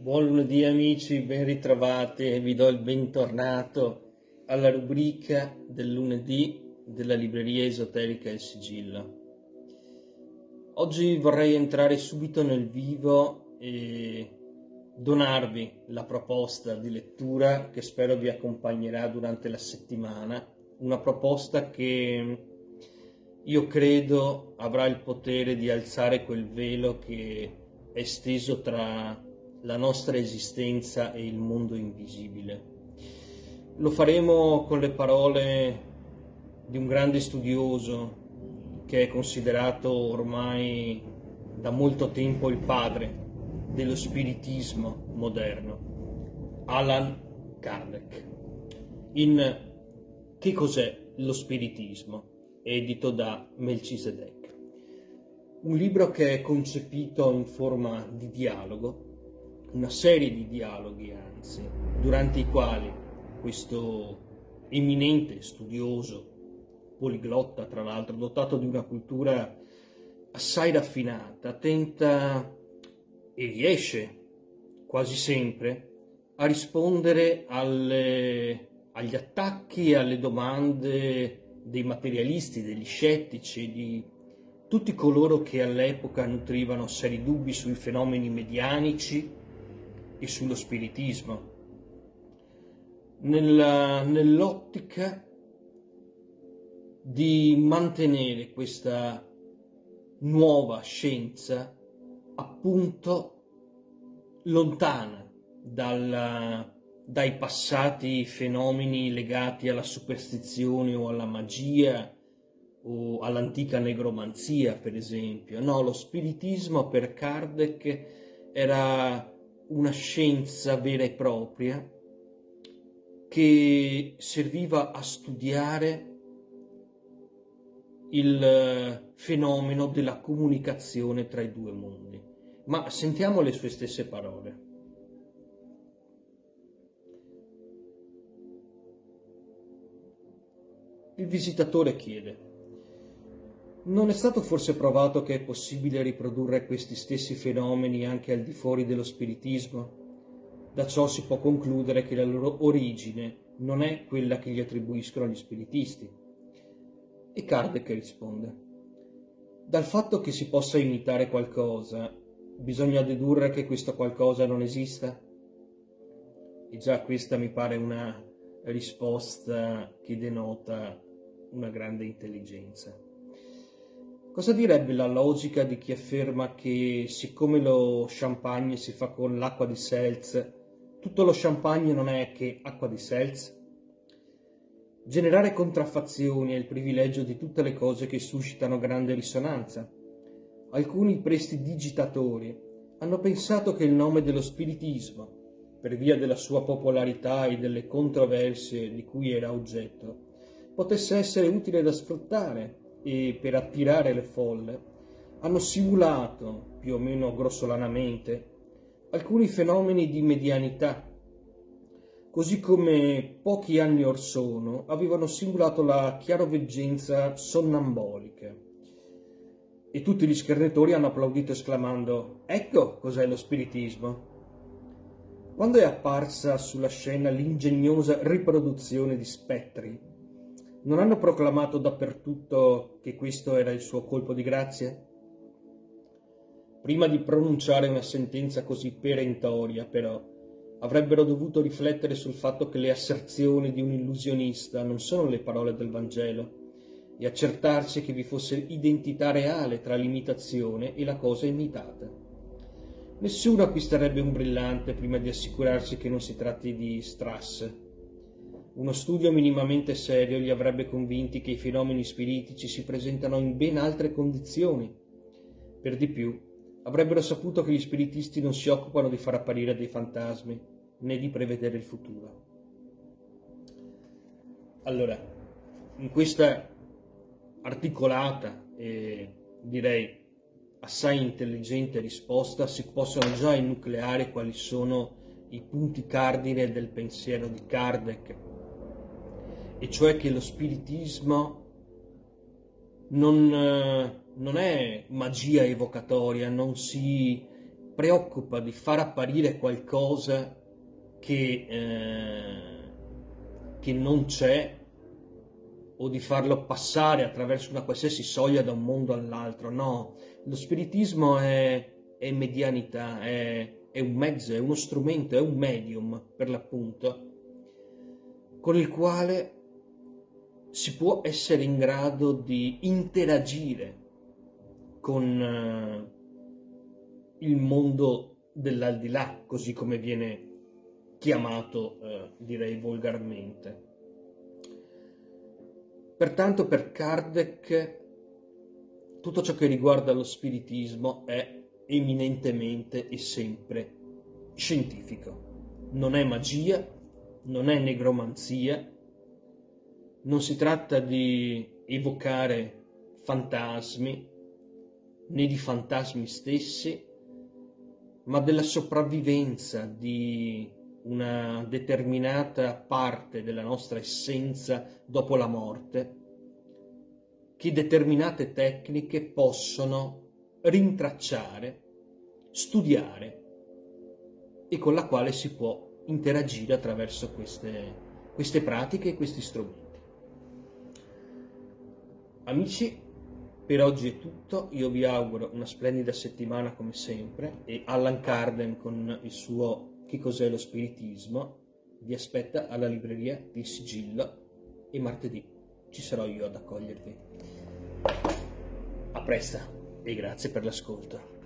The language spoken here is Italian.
Buon lunedì amici, ben ritrovati e vi do il bentornato alla rubrica del lunedì della libreria esoterica Il Sigillo. Oggi vorrei entrare subito nel vivo e donarvi la proposta di lettura che spero vi accompagnerà durante la settimana, una proposta che io credo avrà il potere di alzare quel velo che è steso tra la nostra esistenza e il mondo invisibile. Lo faremo con le parole di un grande studioso che è considerato ormai da molto tempo il padre dello spiritismo moderno, Alan Kardec. In Che cos'è lo spiritismo? edito da Melchizedek. Un libro che è concepito in forma di dialogo una serie di dialoghi, anzi, durante i quali questo eminente studioso, poliglotta tra l'altro, dotato di una cultura assai raffinata, tenta e riesce quasi sempre a rispondere alle, agli attacchi e alle domande dei materialisti, degli scettici, di tutti coloro che all'epoca nutrivano seri dubbi sui fenomeni medianici e sullo spiritismo. Nella, nell'ottica di mantenere questa nuova scienza appunto lontana dalla, dai passati fenomeni legati alla superstizione o alla magia o all'antica negromanzia, per esempio. No, lo spiritismo per Kardec era una scienza vera e propria che serviva a studiare il eh, fenomeno della comunicazione tra i due mondi. Ma sentiamo le sue stesse parole. Il visitatore chiede, non è stato forse provato che è possibile riprodurre questi stessi fenomeni anche al di fuori dello spiritismo? Da ciò si può concludere che la loro origine non è quella che gli attribuiscono gli spiritisti. E Kardec risponde, dal fatto che si possa imitare qualcosa, bisogna dedurre che questo qualcosa non esista? E già questa mi pare una risposta che denota una grande intelligenza. Cosa direbbe la logica di chi afferma che siccome lo champagne si fa con l'acqua di Seltz, tutto lo champagne non è che acqua di Seltz? Generare contraffazioni è il privilegio di tutte le cose che suscitano grande risonanza. Alcuni prestidigitatori hanno pensato che il nome dello spiritismo, per via della sua popolarità e delle controversie di cui era oggetto, potesse essere utile da sfruttare e per attirare le folle hanno simulato, più o meno grossolanamente, alcuni fenomeni di medianità, così come pochi anni or sono avevano simulato la chiaroveggenza sonnambolica. E tutti gli schernetori hanno applaudito esclamando «Ecco cos'è lo spiritismo!» Quando è apparsa sulla scena l'ingegnosa riproduzione di spettri, non hanno proclamato dappertutto che questo era il suo colpo di grazia? Prima di pronunciare una sentenza così perentoria, però, avrebbero dovuto riflettere sul fatto che le asserzioni di un illusionista non sono le parole del Vangelo e accertarsi che vi fosse identità reale tra l'imitazione e la cosa imitata. Nessuno acquisterebbe un brillante prima di assicurarsi che non si tratti di strass uno studio minimamente serio li avrebbe convinti che i fenomeni spiritici si presentano in ben altre condizioni. Per di più, avrebbero saputo che gli spiritisti non si occupano di far apparire dei fantasmi, né di prevedere il futuro. Allora, in questa articolata e direi assai intelligente risposta si possono già enucleare quali sono i punti cardine del pensiero di Kardec e cioè che lo spiritismo non, non è magia evocatoria, non si preoccupa di far apparire qualcosa che, eh, che non c'è o di farlo passare attraverso una qualsiasi soglia da un mondo all'altro. No, lo spiritismo è, è medianità, è, è un mezzo, è uno strumento, è un medium per l'appunto, con il quale si può essere in grado di interagire con eh, il mondo dell'aldilà, così come viene chiamato, eh, direi volgarmente. Pertanto per Kardec tutto ciò che riguarda lo spiritismo è eminentemente e sempre scientifico. Non è magia, non è negromanzia, non si tratta di evocare fantasmi né di fantasmi stessi, ma della sopravvivenza di una determinata parte della nostra essenza dopo la morte, che determinate tecniche possono rintracciare, studiare e con la quale si può interagire attraverso queste, queste pratiche e questi strumenti. Amici, per oggi è tutto, io vi auguro una splendida settimana come sempre e Allan Carden con il suo Che cos'è lo spiritismo vi aspetta alla libreria Il Sigillo e martedì ci sarò io ad accogliervi. A presto e grazie per l'ascolto.